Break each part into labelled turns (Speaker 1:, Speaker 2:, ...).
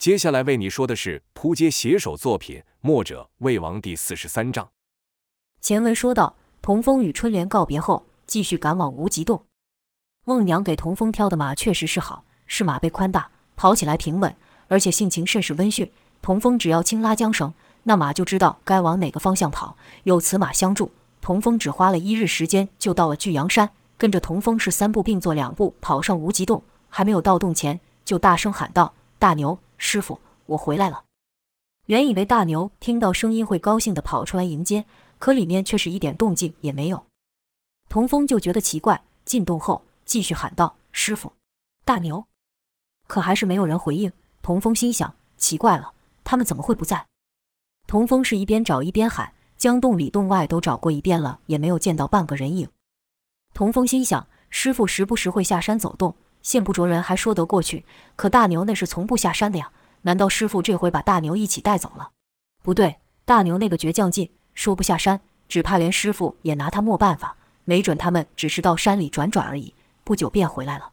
Speaker 1: 接下来为你说的是扑街写手作品《墨者魏王》第四十三章。
Speaker 2: 前文说到，童风与春莲告别后，继续赶往无极洞。孟娘给童风挑的马确实是好，是马背宽大，跑起来平稳，而且性情甚是温驯。童风只要轻拉缰绳，那马就知道该往哪个方向跑。有此马相助，童风只花了一日时间就到了巨阳山。跟着童风是三步并作两步跑上无极洞，还没有到洞前，就大声喊道：“大牛！”师傅，我回来了。原以为大牛听到声音会高兴地跑出来迎接，可里面却是一点动静也没有。童风就觉得奇怪，进洞后继续喊道：“师傅，大牛！”可还是没有人回应。童风心想：奇怪了，他们怎么会不在？童风是一边找一边喊，将洞里洞外都找过一遍了，也没有见到半个人影。童风心想：师傅时不时会下山走动。线不着人还说得过去，可大牛那是从不下山的呀。难道师傅这回把大牛一起带走了？不对，大牛那个倔强劲，说不下山，只怕连师傅也拿他没办法。没准他们只是到山里转转而已，不久便回来了。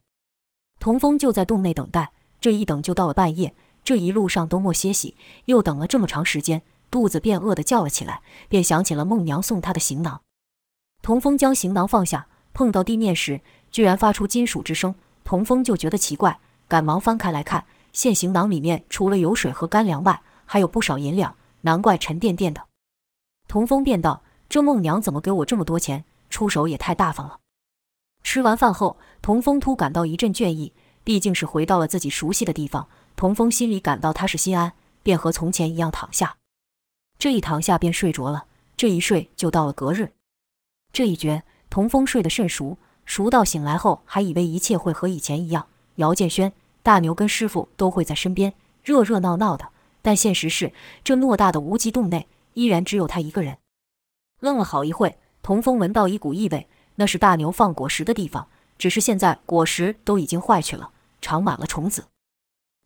Speaker 2: 童风就在洞内等待，这一等就到了半夜。这一路上都没歇息，又等了这么长时间，肚子便饿得叫了起来，便想起了孟娘送他的行囊。童风将行囊放下，碰到地面时，居然发出金属之声。童风就觉得奇怪，赶忙翻开来看，现行囊里面除了有水和干粮外，还有不少银两，难怪沉甸甸的。童风便道：“这孟娘怎么给我这么多钱？出手也太大方了。”吃完饭后，童风突感到一阵倦意，毕竟是回到了自己熟悉的地方。童风心里感到踏实心安，便和从前一样躺下。这一躺下便睡着了，这一睡就到了隔日。这一觉，童风睡得甚熟。熟到醒来后，还以为一切会和以前一样，姚建轩、大牛跟师傅都会在身边，热热闹闹的。但现实是，这偌大的无极洞内，依然只有他一个人。愣了好一会，童风闻到一股异味，那是大牛放果实的地方，只是现在果实都已经坏去了，长满了虫子。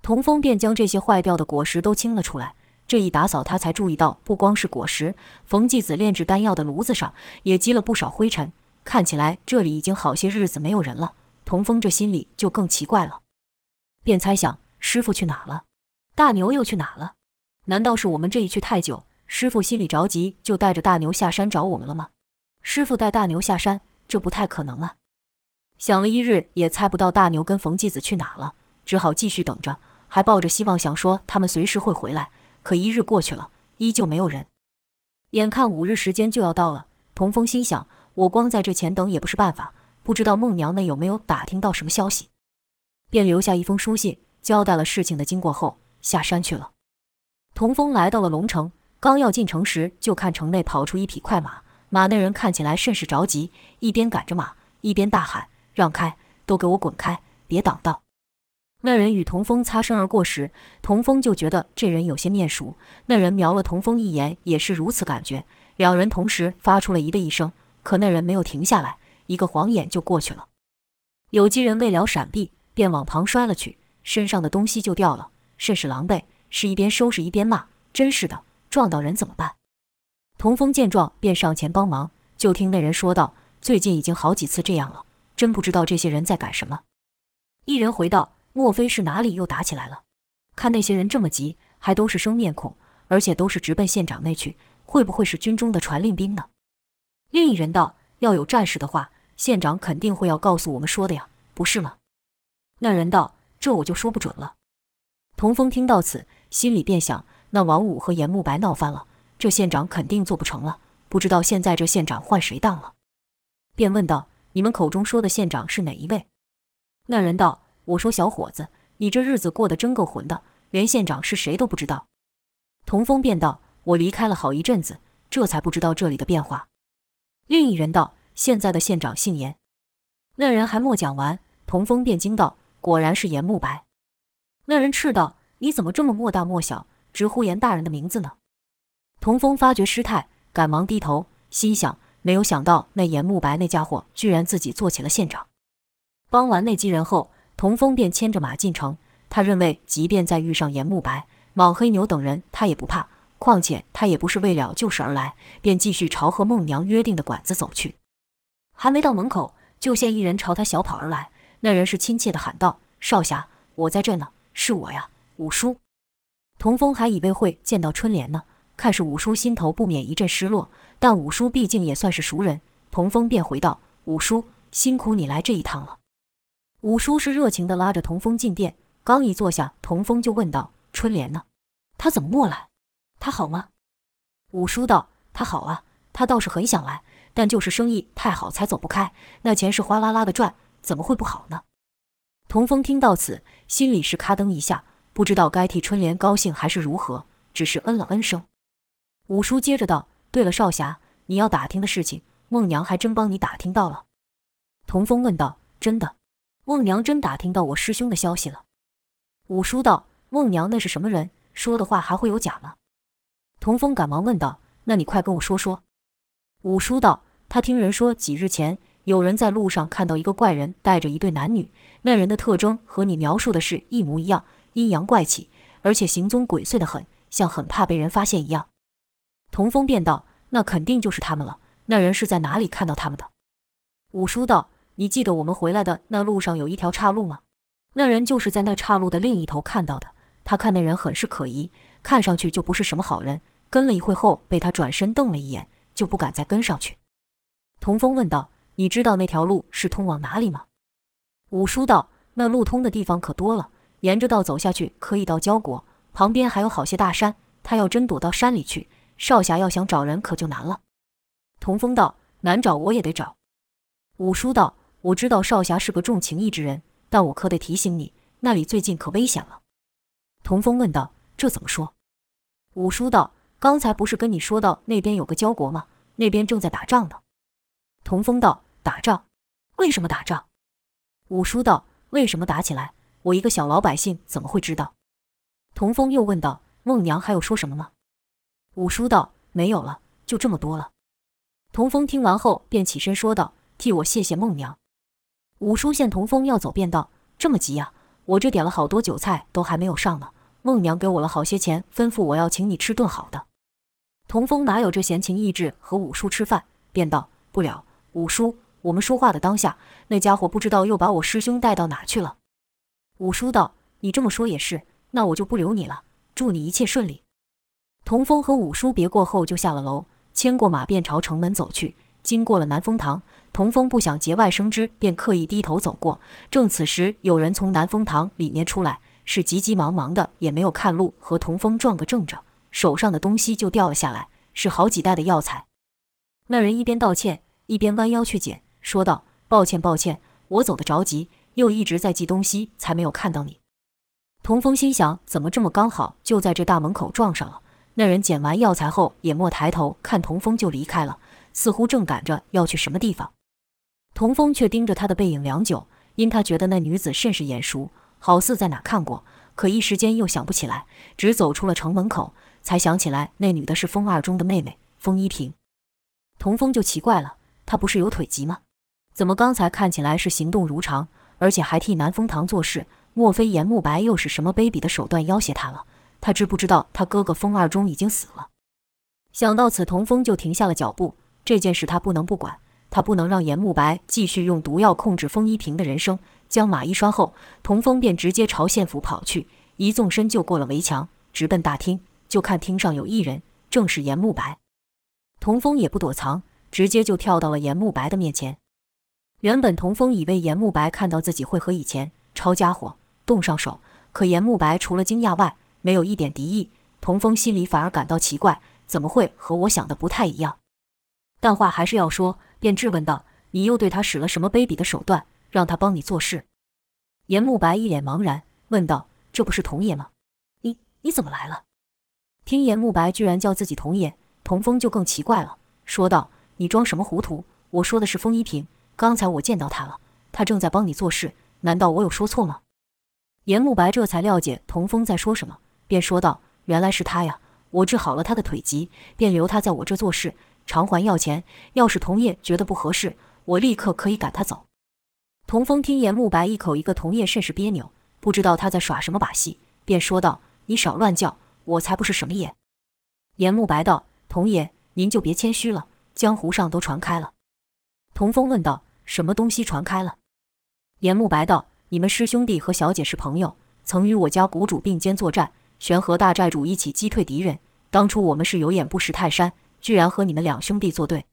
Speaker 2: 童风便将这些坏掉的果实都清了出来。这一打扫，他才注意到，不光是果实，冯继子炼制丹药的炉子上也积了不少灰尘。看起来这里已经好些日子没有人了，童风这心里就更奇怪了，便猜想师傅去哪了，大牛又去哪了？难道是我们这一去太久，师傅心里着急，就带着大牛下山找我们了吗？师傅带大牛下山，这不太可能啊！想了一日，也猜不到大牛跟冯继子去哪了，只好继续等着，还抱着希望想说他们随时会回来。可一日过去了，依旧没有人。眼看五日时间就要到了，童风心想。我光在这前等也不是办法，不知道孟娘那有没有打听到什么消息，便留下一封书信，交代了事情的经过后，下山去了。童风来到了龙城，刚要进城时，就看城内跑出一匹快马，马内人看起来甚是着急，一边赶着马，一边大喊：“让开，都给我滚开，别挡道！”那人与童风擦身而过时，童风就觉得这人有些面熟。那人瞄了童风一眼，也是如此感觉。两人同时发出了咦的一声。可那人没有停下来，一个晃眼就过去了。有机人为了闪避，便往旁摔了去，身上的东西就掉了，甚是狼狈。是一边收拾一边骂：“真是的，撞到人怎么办？”童风见状，便上前帮忙。就听那人说道：“最近已经好几次这样了，真不知道这些人在赶什么。”一人回道：“莫非是哪里又打起来了？看那些人这么急，还都是生面孔，而且都是直奔县长那去，会不会是军中的传令兵呢？”另一人道：“要有战事的话，县长肯定会要告诉我们说的呀，不是吗？”那人道：“这我就说不准了。”童风听到此，心里便想：那王五和严慕白闹翻了，这县长肯定做不成了。不知道现在这县长换谁当了，便问道：“你们口中说的县长是哪一位？”那人道：“我说小伙子，你这日子过得真够混的，连县长是谁都不知道。”童风便道：“我离开了好一阵子，这才不知道这里的变化。”另一人道：“现在的县长姓严。”那人还没讲完，童风便惊道：“果然是严慕白。”那人斥道：“你怎么这么莫大莫小，直呼严大人的名字呢？”童风发觉失态，赶忙低头，心想：没有想到那严慕白那家伙居然自己做起了县长。帮完那几人后，童风便牵着马进城。他认为，即便再遇上严慕白、莽黑牛等人，他也不怕。况且他也不是为了救事而来，便继续朝和孟娘约定的馆子走去。还没到门口，就见一人朝他小跑而来。那人是亲切的喊道：“少侠，我在这呢，是我呀，五叔。”童风还以为会见到春莲呢，看是五叔，心头不免一阵失落。但五叔毕竟也算是熟人，童风便回道：“五叔，辛苦你来这一趟了。”五叔是热情的拉着童风进店，刚一坐下，童风就问道：“春莲呢？他怎么没来？他好吗？”五叔道：“他好啊，他倒是很想来，但就是生意太好才走不开。那钱是哗啦啦的赚，怎么会不好呢？”童风听到此，心里是咔噔一下。不知道该替春莲高兴还是如何，只是嗯了嗯声。五叔接着道：“对了，少侠，你要打听的事情，孟娘还真帮你打听到了。”童风问道：“真的？孟娘真打听到我师兄的消息了？”五叔道：“孟娘那是什么人？说的话还会有假吗？”童风赶忙问道：“那你快跟我说说。”五叔道：“他听人说，几日前有人在路上看到一个怪人带着一对男女，那人的特征和你描述的是一模一样。”阴阳怪气，而且行踪鬼祟得很，像很怕被人发现一样。童风便道：“那肯定就是他们了。那人是在哪里看到他们的？”五叔道：“你记得我们回来的那路上有一条岔路吗？那人就是在那岔路的另一头看到的。他看那人很是可疑，看上去就不是什么好人。跟了一会后，被他转身瞪了一眼，就不敢再跟上去。”童风问道：“你知道那条路是通往哪里吗？”五叔道：“那路通的地方可多了。”沿着道走下去，可以到焦国，旁边还有好些大山。他要真躲到山里去，少侠要想找人可就难了。童风道：“难找我也得找。”五叔道：“我知道少侠是个重情义之人，但我可得提醒你，那里最近可危险了。”童风问道：“这怎么说？”五叔道：“刚才不是跟你说到那边有个焦国吗？那边正在打仗呢。”童风道：“打仗？为什么打仗？”五叔道：“为什么打起来？”我一个小老百姓怎么会知道？童风又问道：“孟娘还有说什么吗？”五叔道：“没有了，就这么多了。”童风听完后便起身说道：“替我谢谢孟娘。”五叔见童风要走，便道：“这么急呀？我这点了好多酒菜都还没有上呢。孟娘给我了好些钱，吩咐我要请你吃顿好的。”童风哪有这闲情逸致和五叔吃饭，便道：“不了，五叔，我们说话的当下，那家伙不知道又把我师兄带到哪去了。”五叔道：“你这么说也是，那我就不留你了。祝你一切顺利。”童风和五叔别过后就下了楼，牵过马便朝城门走去。经过了南风堂，童风不想节外生枝，便刻意低头走过。正此时，有人从南风堂里面出来，是急急忙忙的，也没有看路，和童风撞个正着，手上的东西就掉了下来，是好几袋的药材。那人一边道歉，一边弯腰去捡，说道：“抱歉，抱歉，我走得着急。”又一直在寄东西，才没有看到你。童风心想，怎么这么刚好就在这大门口撞上了？那人捡完药材后，也莫抬头看童风就离开了，似乎正赶着要去什么地方。童风却盯着他的背影良久，因他觉得那女子甚是眼熟，好似在哪看过，可一时间又想不起来。只走出了城门口，才想起来那女的是风二中的妹妹风依萍。童风就奇怪了，她不是有腿疾吗？怎么刚才看起来是行动如常？而且还替南风堂做事，莫非严慕白又是什么卑鄙的手段要挟他了？他知不知道他哥哥风二中已经死了？想到此，童风就停下了脚步。这件事他不能不管，他不能让严慕白继续用毒药控制风依萍的人生。将马一拴后，童风便直接朝县府跑去，一纵身就过了围墙，直奔大厅。就看厅上有一人，正是严慕白。童风也不躲藏，直接就跳到了严慕白的面前。原本童风以为严慕白看到自己会和以前抄家伙动上手，可严慕白除了惊讶外，没有一点敌意。童风心里反而感到奇怪，怎么会和我想的不太一样？但话还是要说，便质问道：“你又对他使了什么卑鄙的手段，让他帮你做事？”严慕白一脸茫然，问道：“这不是童爷吗？你你怎么来了？”听严慕白居然叫自己童爷，童风就更奇怪了，说道：“你装什么糊涂？我说的是风依萍。”刚才我见到他了，他正在帮你做事，难道我有说错吗？严慕白这才了解童风在说什么，便说道：“原来是他呀！我治好了他的腿疾，便留他在我这做事，偿还药钱。要是童叶觉得不合适，我立刻可以赶他走。”童风听严慕白一口一个童叶，甚是别扭，不知道他在耍什么把戏，便说道：“你少乱叫，我才不是什么爷。”严慕白道：“童爷，您就别谦虚了，江湖上都传开了。”童风问道。什么东西传开了？严慕白道：“你们师兄弟和小姐是朋友，曾与我家谷主并肩作战。玄和大寨主一起击退敌人。当初我们是有眼不识泰山，居然和你们两兄弟作对。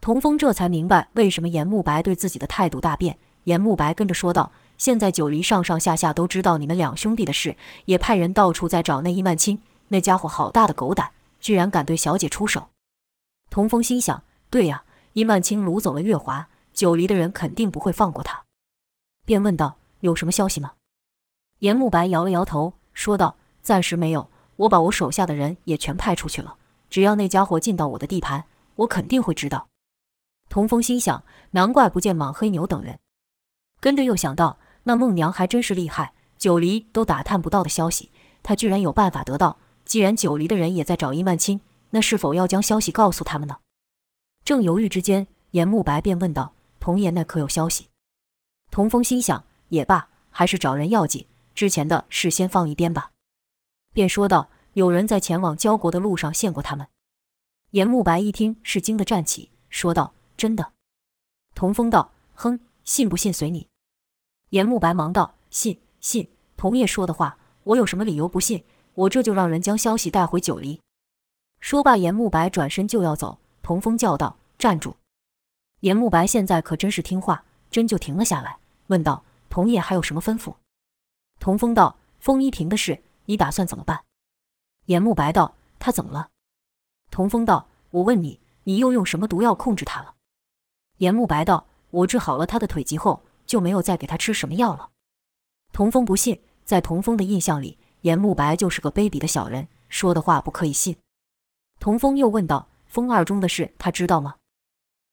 Speaker 2: 童风这才明白为什么严慕白对自己的态度大变。严慕白跟着说道：“现在九黎上上下下都知道你们两兄弟的事，也派人到处在找那伊曼青。那家伙好大的狗胆，居然敢对小姐出手。”童峰心想：“对呀，伊曼青掳走了月华，九黎的人肯定不会放过他。”便问道：“有什么消息吗？”严慕白摇了摇头，说道：“暂时没有。我把我手下的人也全派出去了，只要那家伙进到我的地盘，我肯定会知道。”童峰心想：“难怪不见莽黑牛等人。”跟着又想到，那孟娘还真是厉害，九黎都打探不到的消息，他居然有办法得到。既然九黎的人也在找伊曼青，那是否要将消息告诉他们呢？正犹豫之间，颜慕白便问道：“童爷那可有消息？”童风心想：“也罢，还是找人要紧，之前的事先放一边吧。”便说道：“有人在前往交国的路上见过他们。”颜慕白一听，是惊得站起，说道：“真的？”童风道：“哼，信不信随你。”严慕白忙道：“信信，童爷说的话，我有什么理由不信？我这就让人将消息带回九黎。”说罢，严慕白转身就要走。童风叫道：“站住！”严慕白现在可真是听话，真就停了下来，问道：“童爷还有什么吩咐？”童风道：“风依萍的事，你打算怎么办？”严慕白道：“他怎么了？”童风道：“我问你，你又用什么毒药控制他了？”严慕白道：“我治好了他的腿疾后。”就没有再给他吃什么药了。童风不信，在童风的印象里，严慕白就是个卑鄙的小人，说的话不可以信。童风又问道：“风二中的事，他知道吗？”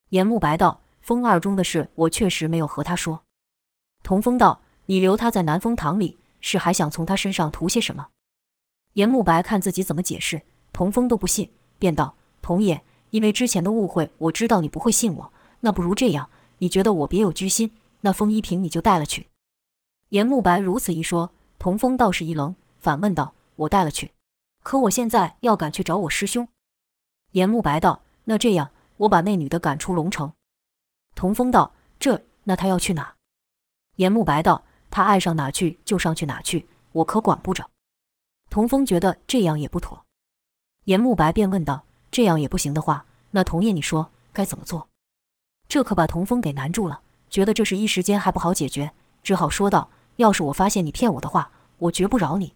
Speaker 2: 严慕白道：“风二中的事，我确实没有和他说。”童风道：“你留他在南风堂里，是还想从他身上图些什么？”严慕白看自己怎么解释，童风都不信，便道：“童爷，因为之前的误会，我知道你不会信我，那不如这样，你觉得我别有居心？”那风依萍你就带了去。严慕白如此一说，童风倒是一愣，反问道：“我带了去，可我现在要赶去找我师兄。”严慕白道：“那这样，我把那女的赶出龙城。”童风道：“这那她要去哪？”严慕白道：“她爱上哪去就上去哪去，我可管不着。”童风觉得这样也不妥，严慕白便问道：“这样也不行的话，那童爷你说该怎么做？”这可把童风给难住了。觉得这事一时间还不好解决，只好说道：“要是我发现你骗我的话，我绝不饶你。”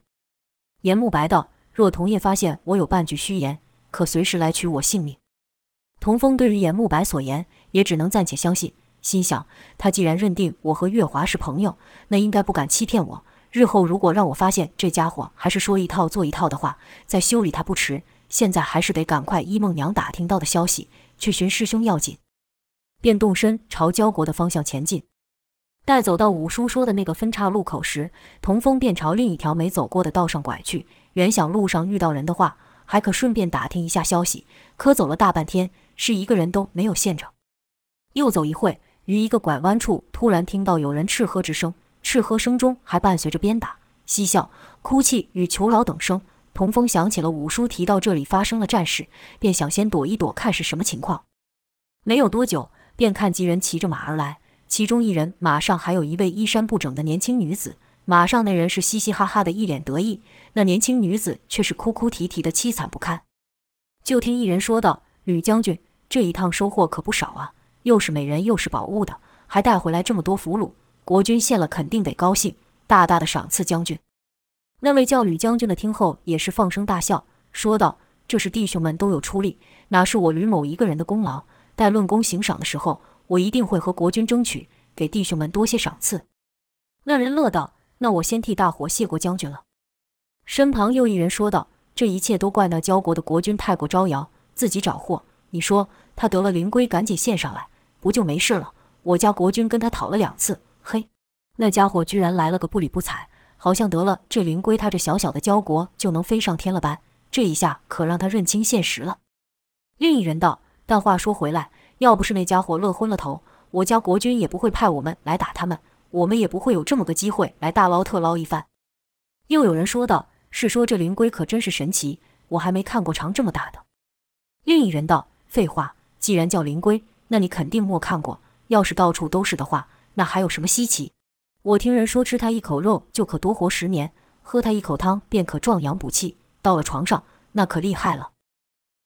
Speaker 2: 严慕白道：“若童叶发现我有半句虚言，可随时来取我性命。”童风对于严慕白所言，也只能暂且相信，心想：他既然认定我和月华是朋友，那应该不敢欺骗我。日后如果让我发现这家伙还是说一套做一套的话，再修理他不迟。现在还是得赶快依梦娘打听到的消息去寻师兄要紧。便动身朝交国的方向前进。待走到五叔说的那个分岔路口时，童风便朝另一条没走过的道上拐去。原想路上遇到人的话，还可顺便打听一下消息，可走了大半天，是一个人都没有现着。又走一会，于一个拐弯处，突然听到有人斥喝之声，斥喝声中还伴随着鞭打、嬉笑、哭泣与求饶等声。童风想起了五叔提到这里发生了战事，便想先躲一躲，看是什么情况。没有多久。便看几人骑着马而来，其中一人马上还有一位衣衫不整的年轻女子。马上那人是嘻嘻哈哈的，一脸得意；那年轻女子却是哭哭啼啼的，凄惨不堪。就听一人说道：“吕将军，这一趟收获可不少啊，又是美人又是宝物的，还带回来这么多俘虏，国君见了肯定得高兴，大大的赏赐将军。”那位叫吕将军的听后也是放声大笑，说道：“这是弟兄们都有出力，哪是我吕某一个人的功劳？”待论功行赏的时候，我一定会和国君争取，给弟兄们多些赏赐。那人乐道：“那我先替大伙谢过将军了。”身旁又一人说道：“这一切都怪那交国的国君太过招摇，自己找祸。你说他得了灵龟，赶紧献上来，不就没事了？我家国君跟他讨了两次，嘿，那家伙居然来了个不理不睬，好像得了这灵龟，他这小小的交国就能飞上天了般。这一下可让他认清现实了。”另一人道。但话说回来，要不是那家伙乐昏了头，我家国君也不会派我们来打他们，我们也不会有这么个机会来大捞特捞一番。又有人说道：“是说这灵龟可真是神奇，我还没看过长这么大的。”另一人道：“废话，既然叫灵龟，那你肯定没看过。要是到处都是的话，那还有什么稀奇？我听人说吃它一口肉就可多活十年，喝它一口汤便可壮阳补气。到了床上，那可厉害了。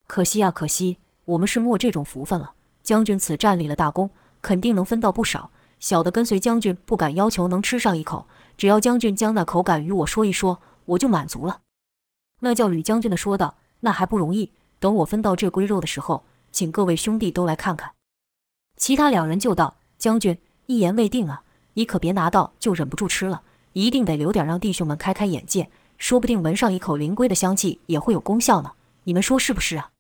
Speaker 2: 可惜啊，可惜，我们是没这种福分了。将军此战立了大功，肯定能分到不少。小的跟随将军，不敢要求能吃上一口，只要将军将那口感与我说一说，我就满足了。那叫吕将军的说道：“那还不容易，等我分到这龟肉的时候，请各位兄弟都来看看。”其他两人就道：“将军一言未定啊，你可别拿到就忍不住吃了，一定得留点让弟兄们开开眼界，说不定闻上一口灵龟的香气也会有功效呢。你们说是不是啊？”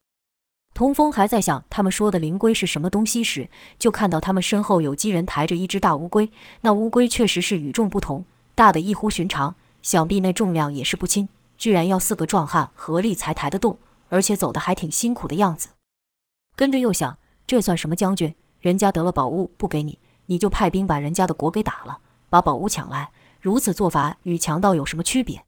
Speaker 2: 童风还在想他们说的灵龟是什么东西时，就看到他们身后有几人抬着一只大乌龟。那乌龟确实是与众不同，大的异乎寻常，想必那重量也是不轻，居然要四个壮汉合力才抬得动，而且走得还挺辛苦的样子。跟着又想，这算什么将军？人家得了宝物不给你，你就派兵把人家的国给打了，把宝物抢来，如此做法与强盗有什么区别？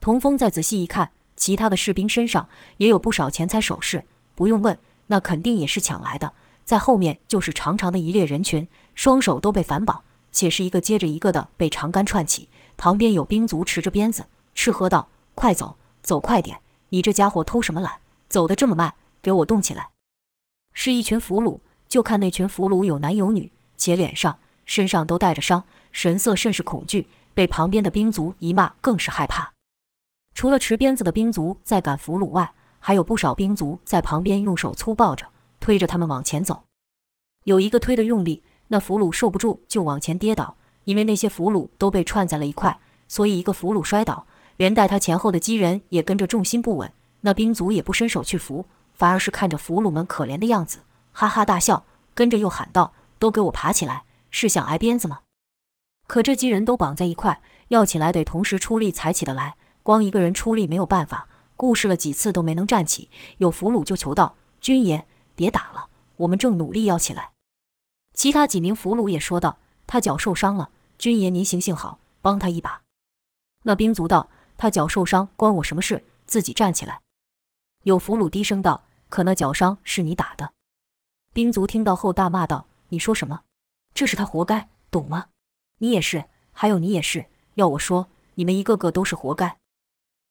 Speaker 2: 童风再仔细一看，其他的士兵身上也有不少钱财首饰。不用问，那肯定也是抢来的。在后面就是长长的一列人群，双手都被反绑，且是一个接着一个的被长杆串起。旁边有兵卒持着鞭子，斥喝道：“快走，走快点！你这家伙偷什么懒？走得这么慢，给我动起来！”是一群俘虏，就看那群俘虏有男有女，且脸上、身上都带着伤，神色甚是恐惧。被旁边的兵卒一骂，更是害怕。除了持鞭子的兵卒在赶俘虏外，还有不少兵卒在旁边用手粗暴着推着他们往前走，有一个推得用力，那俘虏受不住就往前跌倒。因为那些俘虏都被串在了一块，所以一个俘虏摔倒，连带他前后的几人也跟着重心不稳。那兵卒也不伸手去扶，反而是看着俘虏们可怜的样子，哈哈大笑，跟着又喊道：“都给我爬起来，是想挨鞭子吗？”可这几人都绑在一块，要起来得同时出力才起得来，光一个人出力没有办法。顾试了几次都没能站起，有俘虏就求道：“军爷，别打了，我们正努力要起来。”其他几名俘虏也说道：“他脚受伤了，军爷您行行好，帮他一把。”那兵卒道：“他脚受伤关我什么事？自己站起来。”有俘虏低声道：“可那脚伤是你打的。”兵卒听到后大骂道：“你说什么？这是他活该，懂吗？你也是，还有你也是。要我说，你们一个个都是活该。”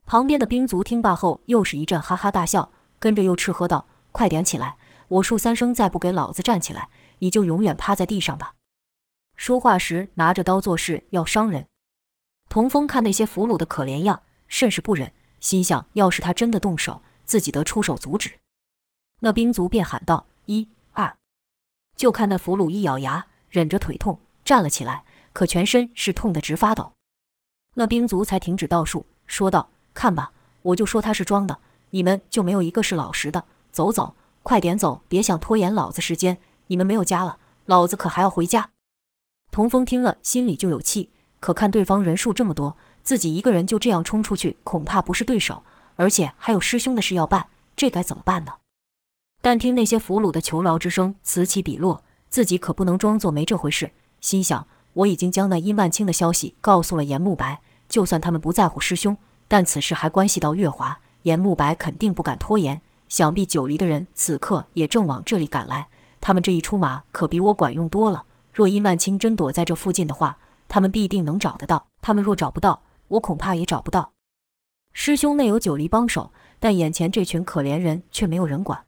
Speaker 2: 旁边的兵卒听罢后，又是一阵哈哈大笑，跟着又斥喝道：“快点起来！我数三声，再不给老子站起来，你就永远趴在地上吧！”说话时拿着刀做事要伤人。童风看那些俘虏的可怜样，甚是不忍，心想：要是他真的动手，自己得出手阻止。那兵卒便喊道：“一二！”就看那俘虏一咬牙，忍着腿痛站了起来，可全身是痛得直发抖。那兵卒才停止倒数，说道。看吧，我就说他是装的，你们就没有一个是老实的。走走，快点走，别想拖延老子时间。你们没有家了，老子可还要回家。童风听了，心里就有气，可看对方人数这么多，自己一个人就这样冲出去，恐怕不是对手，而且还有师兄的事要办，这该怎么办呢？但听那些俘虏的求饶之声此起彼落，自己可不能装作没这回事。心想，我已经将那殷万清的消息告诉了严慕白，就算他们不在乎师兄。但此事还关系到月华，严慕白肯定不敢拖延。想必九黎的人此刻也正往这里赶来，他们这一出马可比我管用多了。若伊万清真躲在这附近的话，他们必定能找得到；他们若找不到，我恐怕也找不到。师兄内有九黎帮手，但眼前这群可怜人却没有人管。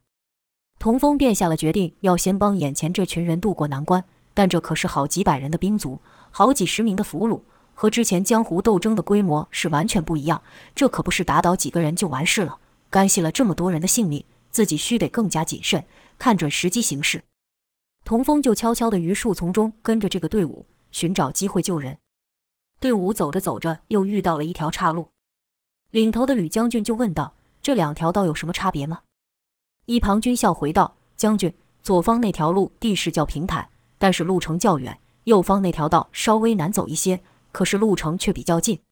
Speaker 2: 童风便下了决定，要先帮眼前这群人渡过难关。但这可是好几百人的兵卒，好几十名的俘虏。和之前江湖斗争的规模是完全不一样，这可不是打倒几个人就完事了，干系了这么多人的性命，自己须得更加谨慎，看准时机行事。童风就悄悄地于树丛中跟着这个队伍，寻找机会救人。队伍走着走着，又遇到了一条岔路，领头的吕将军就问道：“这两条道有什么差别吗？”一旁军校回道：“将军，左方那条路地势较平坦，但是路程较远；右方那条道稍微难走一些。”可是路程却比较近，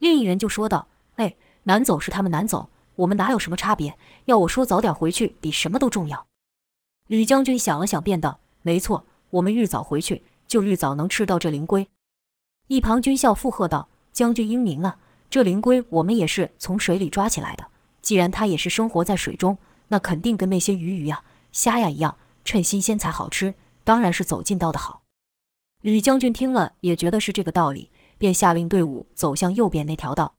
Speaker 2: 另一人就说道：“哎，难走是他们难走，我们哪有什么差别？要我说，早点回去比什么都重要。”吕将军想了想，便道：“没错，我们愈早回去，就愈早能吃到这灵龟。”一旁军校附和道：“将军英明啊，这灵龟我们也是从水里抓起来的。既然它也是生活在水中，那肯定跟那些鱼鱼呀、虾呀一样，趁新鲜才好吃，当然是走近道的好。”吕将军听了，也觉得是这个道理，便下令队伍走向右边那条道。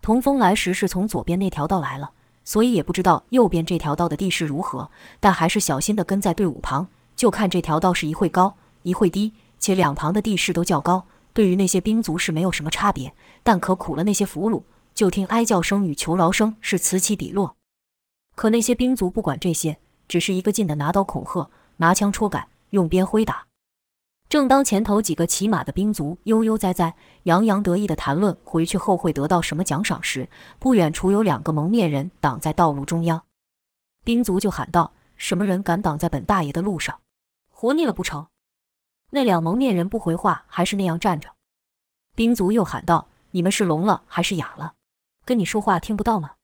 Speaker 2: 童风来时是从左边那条道来了，所以也不知道右边这条道的地势如何，但还是小心地跟在队伍旁，就看这条道是一会高一会低，且两旁的地势都较高。对于那些兵卒是没有什么差别，但可苦了那些俘虏。就听哀叫声与求饶声是此起彼落。可那些兵卒不管这些，只是一个劲地拿刀恐吓，拿枪戳赶，用鞭挥打。正当前头几个骑马的兵卒悠悠哉哉、洋洋得意地谈论回去后会得到什么奖赏时，不远处有两个蒙面人挡在道路中央。兵卒就喊道：“什么人敢挡在本大爷的路上？活腻了不成？”那两蒙面人不回话，还是那样站着。兵卒又喊道：“你们是聋了还是哑了？跟你说话听不到吗？”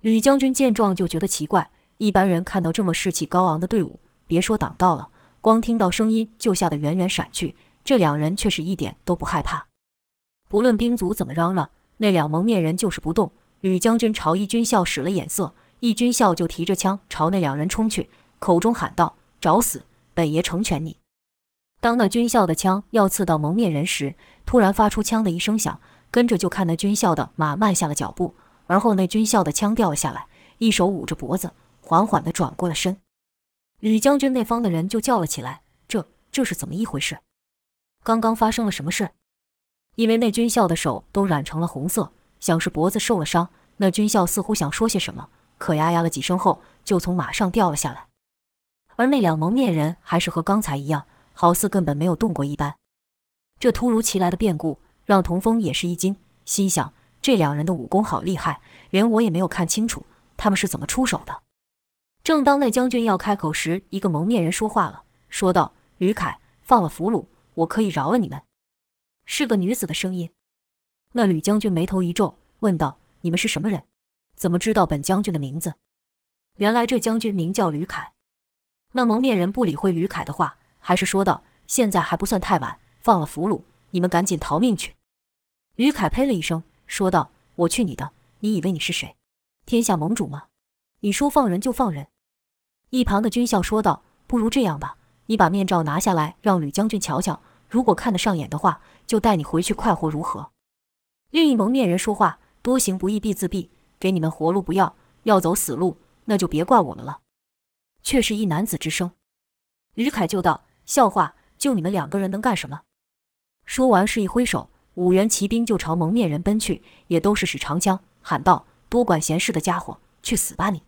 Speaker 2: 吕将军见状就觉得奇怪，一般人看到这么士气高昂的队伍，别说挡道了，光听到声音就吓得远远闪去。这两人却是一点都不害怕。不论兵卒怎么嚷嚷，那两蒙面人就是不动。吕将军朝一军校使了眼色，一军校就提着枪朝那两人冲去，口中喊道：“找死！本爷成全你。”当那军校的枪要刺到蒙面人时，突然发出“枪”的一声响，跟着就看那军校的马慢下了脚步，而后那军校的枪掉了下来，一手捂着脖子，缓缓地转过了身。吕将军那方的人就叫了起来：“这这是怎么一回事？刚刚发生了什么事？”因为那军校的手都染成了红色，像是脖子受了伤。那军校似乎想说些什么，可呀呀了几声后，就从马上掉了下来。而那两蒙面人还是和刚才一样。好似根本没有动过一般。这突如其来的变故让童风也是一惊，心想：这两人的武功好厉害，连我也没有看清楚他们是怎么出手的。正当那将军要开口时，一个蒙面人说话了，说道：“吕凯，放了俘虏，我可以饶了你们。”是个女子的声音。那吕将军眉头一皱，问道：“你们是什么人？怎么知道本将军的名字？”原来这将军名叫吕凯。那蒙面人不理会吕凯的话。还是说道：“现在还不算太晚，放了俘虏，你们赶紧逃命去。”吕凯呸了一声，说道：“我去你的！你以为你是谁？天下盟主吗？你说放人就放人。”一旁的军校说道：“不如这样吧，你把面罩拿下来，让吕将军瞧瞧。如果看得上眼的话，就带你回去快活，如何？”另一蒙面人说话：“多行不义必自毙，给你们活路不要，要走死路，那就别怪我们了。”却是一男子之声。于凯就道。笑话，就你们两个人能干什么？说完，示意挥手，五员骑兵就朝蒙面人奔去，也都是使长枪，喊道：“多管闲事的家伙，去死吧你！”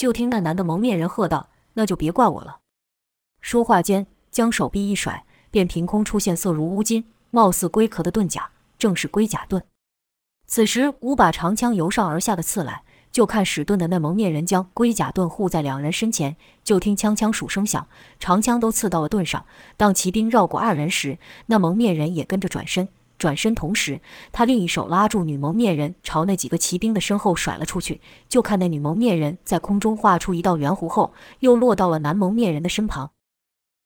Speaker 2: 就听那男的蒙面人喝道：“那就别怪我了。”说话间，将手臂一甩，便凭空出现色如乌金、貌似龟壳的盾甲，正是龟甲盾。此时，五把长枪由上而下的刺来。就看使盾的那蒙面人将龟甲盾护在两人身前，就听枪枪数声响，长枪都刺到了盾上。当骑兵绕过二人时，那蒙面人也跟着转身。转身同时，他另一手拉住女蒙面人，朝那几个骑兵的身后甩了出去。就看那女蒙面人在空中画出一道圆弧后，又落到了男蒙面人的身旁。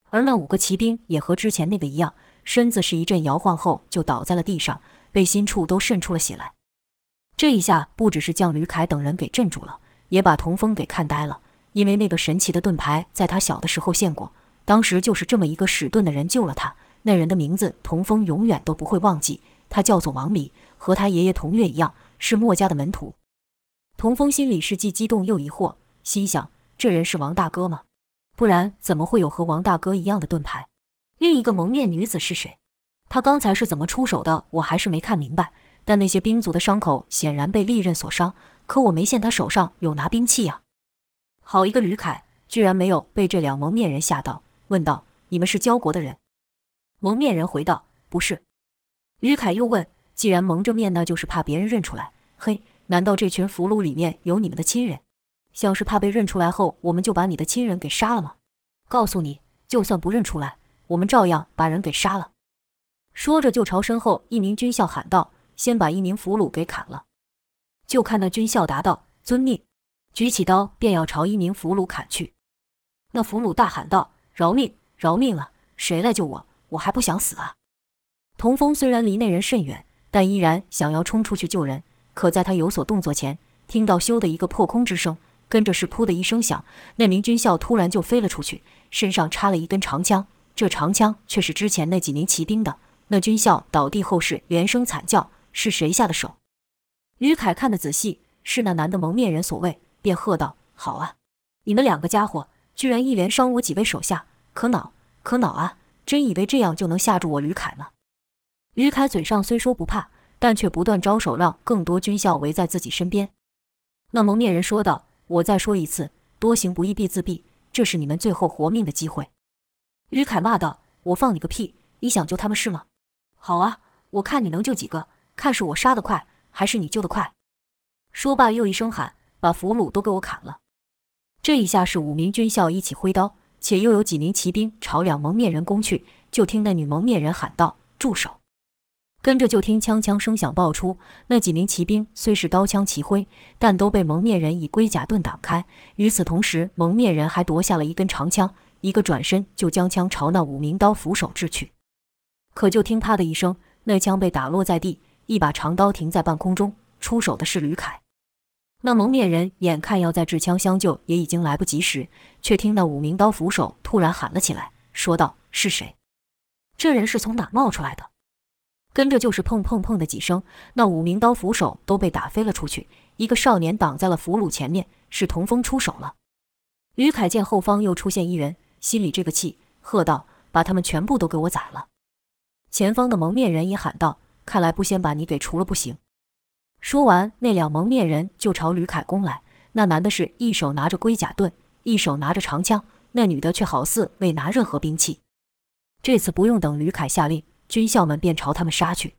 Speaker 2: 而那五个骑兵也和之前那个一样，身子是一阵摇晃后就倒在了地上，背心处都渗出了血来。这一下不只是将吕凯等人给镇住了，也把童风给看呆了。因为那个神奇的盾牌在他小的时候见过，当时就是这么一个使盾的人救了他。那人的名字童风永远都不会忘记，他叫做王离，和他爷爷童月一样，是墨家的门徒。童风心里是既激动又疑惑，心想：这人是王大哥吗？不然怎么会有和王大哥一样的盾牌？另一个蒙面女子是谁？她刚才是怎么出手的？我还是没看明白。但那些兵卒的伤口显然被利刃所伤，可我没见他手上有拿兵器呀。好一个吕凯，居然没有被这两蒙面人吓到，问道：“你们是交国的人？”蒙面人回道：“不是。”于凯又问：“既然蒙着面，那就是怕别人认出来？嘿，难道这群俘虏里面有你们的亲人？像是怕被认出来后，我们就把你的亲人给杀了吗？告诉你，就算不认出来，我们照样把人给杀了。”说着，就朝身后一名军校喊道。先把一名俘虏给砍了，就看那军校答道：“遵命。”举起刀便要朝一名俘虏砍去。那俘虏大喊道：“饶命！饶命啊！谁来救我？我还不想死啊！”童风虽然离那人甚远，但依然想要冲出去救人。可在他有所动作前，听到“咻”的一个破空之声，跟着是“噗”的一声响，那名军校突然就飞了出去，身上插了一根长枪。这长枪却是之前那几名骑兵的。那军校倒地后是连声惨叫，是谁下的手？于凯看得仔细，是那男的蒙面人所为，便喝道：“好啊，你们两个家伙居然一连伤我几位手下，可恼可恼啊！真以为这样就能吓住我吕凯吗？”于凯嘴上虽说不怕，但却不断招手，让更多军校围在自己身边。那蒙面人说道：“我再说一次，多行不义必自毙，这是你们最后活命的机会。”于凯骂道：“我放你个屁！你想救他们是吗？好啊，我看你能救几个，看是我杀得快。”还是你救得快！说罢，又一声喊：“把俘虏都给我砍了！”这一下是五名军校一起挥刀，且又有几名骑兵朝两蒙面人攻去。就听那女蒙面人喊道：“住手！”跟着就听枪枪声响爆出。那几名骑兵虽是刀枪齐挥，但都被蒙面人以龟甲盾挡开。与此同时，蒙面人还夺下了一根长枪，一个转身就将枪朝那五名刀斧手掷去。可就听“啪”的一声，那枪被打落在地。一把长刀停在半空中，出手的是吕凯。那蒙面人眼看要在制枪相救，也已经来不及时，却听那五名刀斧手突然喊了起来，说道：“是谁？这人是从哪冒出来的？”跟着就是砰砰砰的几声，那五名刀斧手都被打飞了出去。一个少年挡在了俘虏前面，是童风出手了。吕凯见后方又出现一人，心里这个气，喝道：“把他们全部都给我宰了！”前方的蒙面人也喊道。看来不先把你给除了不行。说完，那两蒙面人就朝吕凯攻来。那男的是一手拿着龟甲盾，一手拿着长枪；那女的却好似未拿任何兵器。这次不用等吕凯下令，军校们便朝他们杀去。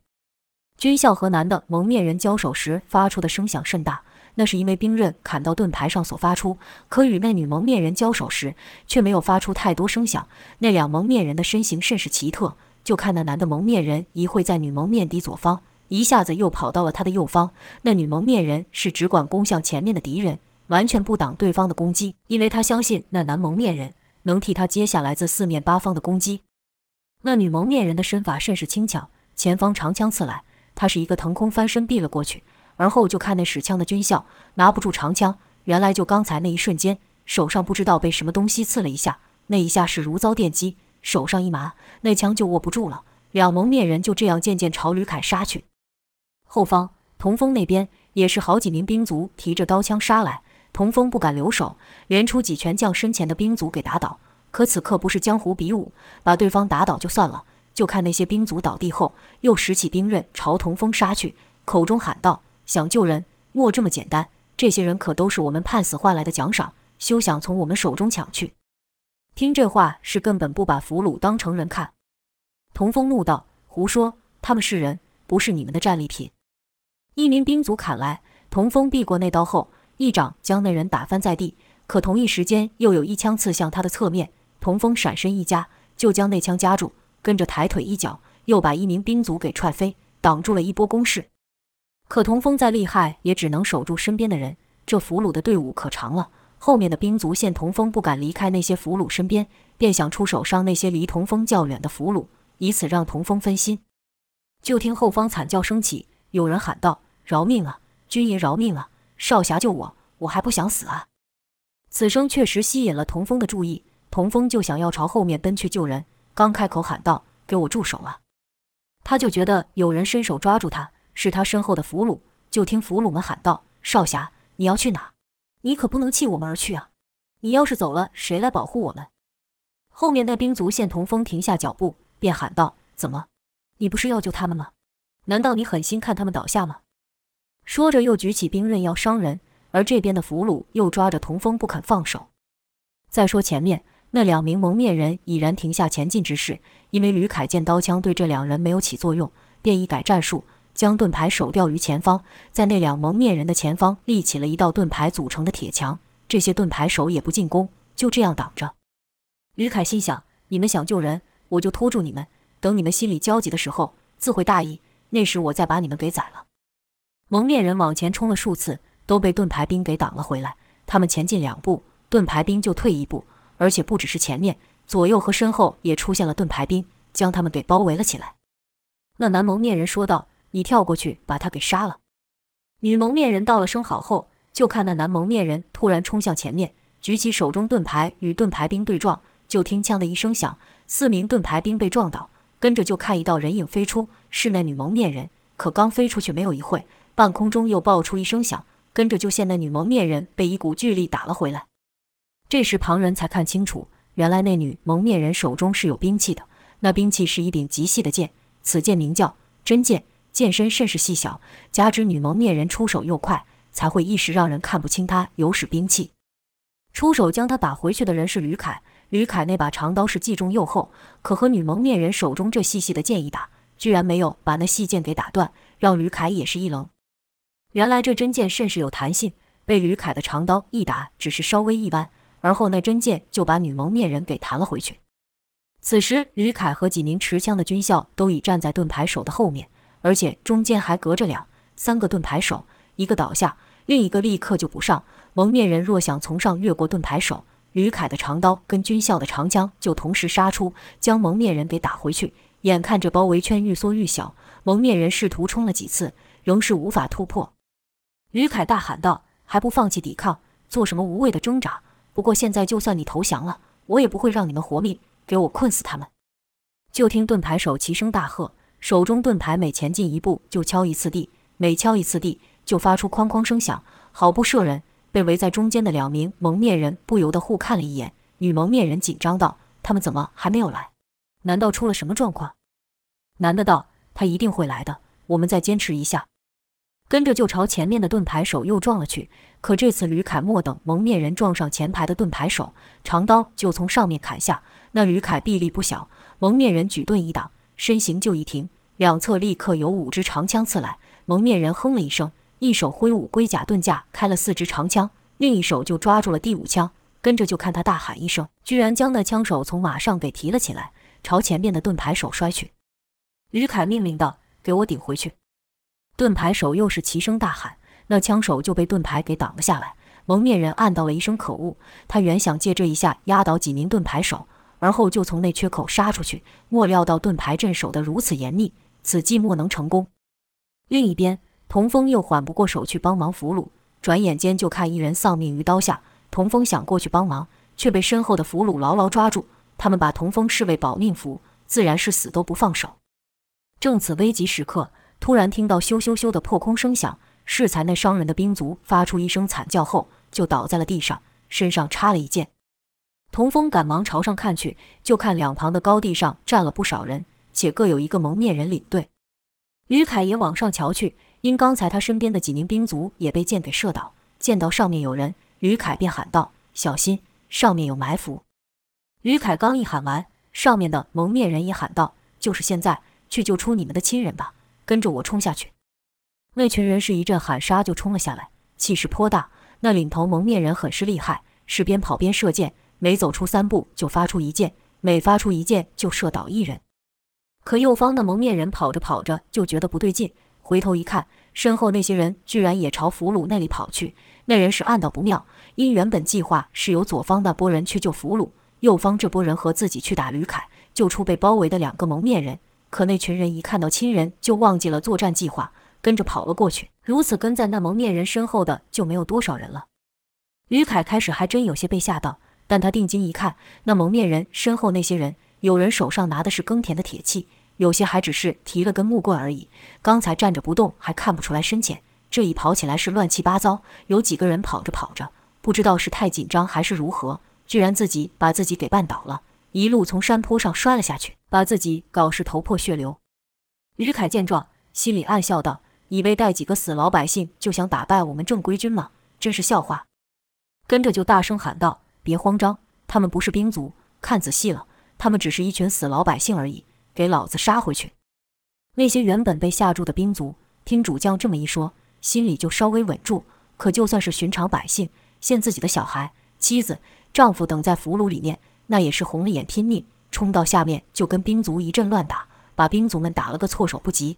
Speaker 2: 军校和男的蒙面人交手时发出的声响甚大，那是因为兵刃砍到盾牌上所发出。可与那女蒙面人交手时，却没有发出太多声响。那两蒙面人的身形甚是奇特。就看那男的蒙面人一会在女蒙面敌左方，一下子又跑到了他的右方。那女蒙面人是只管攻向前面的敌人，完全不挡对方的攻击，因为他相信那男蒙面人能替他接下来自四面八方的攻击。那女蒙面人的身法甚是轻巧，前方长枪刺来，他是一个腾空翻身避了过去。而后就看那使枪的军校拿不住长枪，原来就刚才那一瞬间，手上不知道被什么东西刺了一下，那一下是如遭电击。手上一麻，那枪就握不住了。两蒙面人就这样渐渐朝吕凯杀去。后方，童风那边也是好几名兵卒提着刀枪杀来。童风不敢留手，连出几拳将身前的兵卒给打倒。可此刻不是江湖比武，把对方打倒就算了。就看那些兵卒倒地后，又拾起兵刃朝童风杀去，口中喊道：“想救人，莫这么简单。这些人可都是我们判死换来的奖赏，休想从我们手中抢去。”听这话是根本不把俘虏当成人看。童风怒道：“胡说！他们是人，不是你们的战利品。”一名兵卒砍来，童风避过那刀后，一掌将那人打翻在地。可同一时间，又有一枪刺向他的侧面。童风闪身一夹，就将那枪夹住，跟着抬腿一脚，又把一名兵卒给踹飞，挡住了一波攻势。可童风再厉害，也只能守住身边的人。这俘虏的队伍可长了。后面的兵卒见童风不敢离开那些俘虏身边，便想出手伤那些离童风较远的俘虏，以此让童风分心。就听后方惨叫声起，有人喊道：“饶命啊，军爷饶命啊！少侠救我，我还不想死啊！”此声确实吸引了童风的注意，童风就想要朝后面奔去救人，刚开口喊道：“给我住手啊！”他就觉得有人伸手抓住他，是他身后的俘虏。就听俘虏们喊道：“少侠，你要去哪？”你可不能弃我们而去啊！你要是走了，谁来保护我们？后面那兵卒见童风停下脚步，便喊道：“怎么？你不是要救他们吗？难道你狠心看他们倒下吗？”说着又举起兵刃要伤人，而这边的俘虏又抓着童风不肯放手。再说前面那两名蒙面人已然停下前进之势，因为吕凯见刀枪对这两人没有起作用，便一改战术。将盾牌手调于前方，在那两蒙面人的前方立起了一道盾牌组成的铁墙。这些盾牌手也不进攻，就这样挡着。吕凯心想：你们想救人，我就拖住你们，等你们心里焦急的时候，自会大意。那时我再把你们给宰了。蒙面人往前冲了数次，都被盾牌兵给挡了回来。他们前进两步，盾牌兵就退一步，而且不只是前面，左右和身后也出现了盾牌兵，将他们给包围了起来。那男蒙面人说道。你跳过去把他给杀了。女蒙面人道了声好后，就看那男蒙面人突然冲向前面，举起手中盾牌与盾牌兵对撞。就听“枪”的一声响，四名盾牌兵被撞倒，跟着就看一道人影飞出，是那女蒙面人。可刚飞出去没有一会，半空中又爆出一声响，跟着就见那女蒙面人被一股巨力打了回来。这时旁人才看清楚，原来那女蒙面人手中是有兵器的，那兵器是一柄极细的剑，此剑名叫真剑，剑身甚是细小，加之女蒙面人出手又快，才会一时让人看不清她有使兵器。出手将他打回去的人是吕凯，吕凯那把长刀是既重又厚，可和女蒙面人手中这细细的剑一打。居然没有把那细剑给打断，让吕凯也是一愣。原来这真剑甚是有弹性，被吕凯的长刀一打，只是稍微一弯，而后那真剑就把女蒙面人给弹了回去。此时，吕凯和几名持枪的军校都已站在盾牌手的后面，而且中间还隔着两三个盾牌手，一个倒下，另一个立刻就补上。蒙面人若想从上越过盾牌手，吕凯的长刀跟军校的长枪就同时杀出，将蒙面人给打回去。眼看着包围圈愈缩愈小，蒙面人试图冲了几次，仍是无法突破。吕凯大喊道：“还不放弃抵抗，做什么无谓的挣扎？不过现在就算你投降了，我也不会让你们活命，给我困死他们！”就听盾牌手齐声大喝，手中盾牌每前进一步就敲一次地，每敲一次地就发出哐哐声响，好不射人。被围在中间的两名蒙面人不由得互看了一眼，女蒙面人紧张道：“他们怎么还没有来？”难道出了什么状况？男的道：“他一定会来的，我们再坚持一下。”跟着就朝前面的盾牌手又撞了去。可这次吕凯莫等蒙面人撞上前排的盾牌手，长刀就从上面砍下。那吕凯臂力不小，蒙面人举盾一挡，身形就一停，两侧立刻有五支长枪刺来。蒙面人哼了一声，一手挥舞龟甲盾架开了四支长枪，另一手就抓住了第五枪。跟着就看他大喊一声，居然将那枪手从马上给提了起来。朝前面的盾牌手摔去，吕凯命令道：“给我顶回去！”盾牌手又是齐声大喊，那枪手就被盾牌给挡了下来。蒙面人暗道了一声可恶，他原想借这一下压倒几名盾牌手，而后就从那缺口杀出去，莫料到盾牌阵守得如此严密，此计莫能成功。另一边，童风又缓不过手去帮忙俘虏，转眼间就看一人丧命于刀下。童风想过去帮忙，却被身后的俘虏牢牢抓住。他们把童风视为保命符，自然是死都不放手。正此危急时刻，突然听到咻咻咻的破空声响，适才那伤人的兵卒发出一声惨叫后，就倒在了地上，身上插了一箭。童风赶忙朝上看去，就看两旁的高地上站了不少人，且各有一个蒙面人领队。吕凯也往上瞧去，因刚才他身边的几名兵卒也被箭给射倒，见到上面有人，吕凯便喊道：“小心，上面有埋伏。”吕凯刚一喊完，上面的蒙面人也喊道：“就是现在，去救出你们的亲人吧！跟着我冲下去。”那群人是一阵喊杀就冲了下来，气势颇大。那领头蒙面人很是厉害，是边跑边射箭，每走出三步就发出一箭，每发出一箭就射倒一人。可右方的蒙面人跑着跑着就觉得不对劲，回头一看，身后那些人居然也朝俘虏那里跑去。那人是暗道不妙，因原本计划是由左方那波人去救俘虏。右方这波人和自己去打吕凯，救出被包围的两个蒙面人。可那群人一看到亲人，就忘记了作战计划，跟着跑了过去。如此跟在那蒙面人身后的就没有多少人了。吕凯开始还真有些被吓到，但他定睛一看，那蒙面人身后那些人，有人手上拿的是耕田的铁器，有些还只是提了根木棍而已。刚才站着不动，还看不出来深浅，这一跑起来是乱七八糟。有几个人跑着跑着，不知道是太紧张还是如何。居然自己把自己给绊倒了，一路从山坡上摔了下去，把自己搞是头破血流。吕凯见状，心里暗笑道：“以为带几个死老百姓就想打败我们正规军吗？真是笑话！”跟着就大声喊道：“别慌张，他们不是兵卒，看仔细了，他们只是一群死老百姓而已，给老子杀回去！”那些原本被吓住的兵卒，听主将这么一说，心里就稍微稳住。可就算是寻常百姓，见自己的小孩、妻子。丈夫等在俘虏里面，那也是红了眼拼命冲到下面，就跟兵卒一阵乱打，把兵卒们打了个措手不及。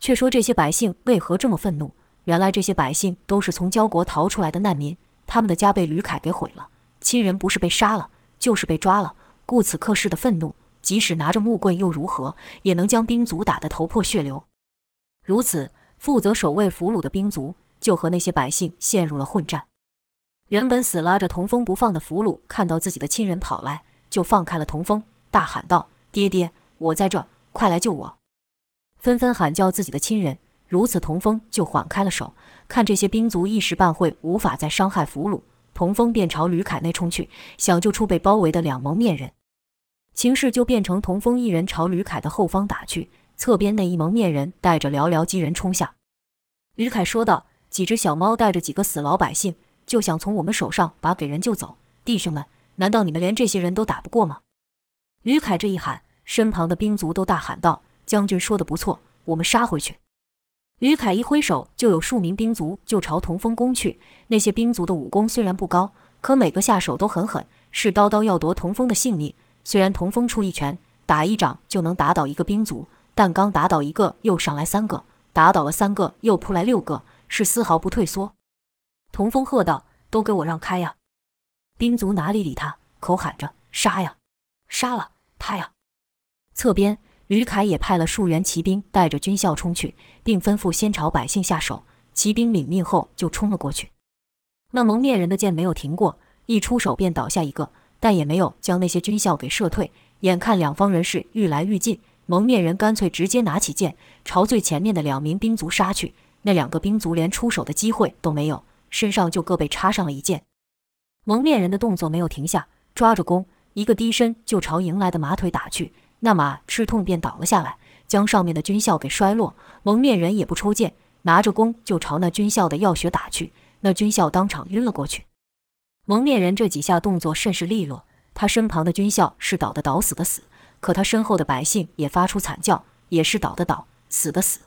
Speaker 2: 却说这些百姓为何这么愤怒？原来这些百姓都是从交国逃出来的难民，他们的家被吕凯给毁了，亲人不是被杀了，就是被抓了，故此刻世的愤怒，即使拿着木棍又如何，也能将兵卒打得头破血流。如此，负责守卫俘虏的兵卒就和那些百姓陷入了混战。原本死拉着童风不放的俘虏，看到自己的亲人跑来，就放开了童风，大喊道：“爹爹，我在这，快来救我！”纷纷喊叫自己的亲人。如此，童风就缓开了手。看这些兵卒一时半会无法再伤害俘虏，童风便朝吕凯内冲去，想救出被包围的两蒙面人。情势就变成童风一人朝吕凯的后方打去，侧边那一蒙面人带着寥寥几人冲下。吕凯说道：“几只小猫带着几个死老百姓，就想从我们手上把给人救走。弟兄们，难道你们连这些人都打不过吗？”吕凯这一喊，身旁的兵卒都大喊道：“将军说的不错，我们杀回去。”吕凯一挥手，就有数名兵卒就朝童风攻去。那些兵卒的武功虽然不高，可每个下手都很狠，是刀刀要夺童风的性命。虽然童风出一拳，打一掌就能打倒一个兵卒，但刚打倒一个，又上来三个；打倒了三个，又扑来六个，是丝毫不退缩。童风喝道：“都给我让开呀！”兵卒哪里理他，口喊着：“杀呀，杀了他呀！”侧边。吕凯也派了数员骑兵带着军校冲去，并吩咐先朝百姓下手。骑兵领命后就冲了过去。那蒙面人的箭没有停过，一出手便倒下一个，但也没有将那些军校给射退。眼看两方人士愈来愈近，蒙面人干脆直接拿起剑朝最前面的两名兵卒杀去。那两个兵卒连出手的机会都没有，身上就各被插上了一箭。蒙面人的动作没有停下，抓着弓，一个低身就朝迎来的马腿打去。那马吃痛便倒了下来，将上面的军校给摔落。蒙面人也不抽剑，拿着弓就朝那军校的要穴打去。那军校当场晕了过去。蒙面人这几下动作甚是利落，他身旁的军校是倒的倒，死的死。可他身后的百姓也发出惨叫，也是倒的倒，死的死。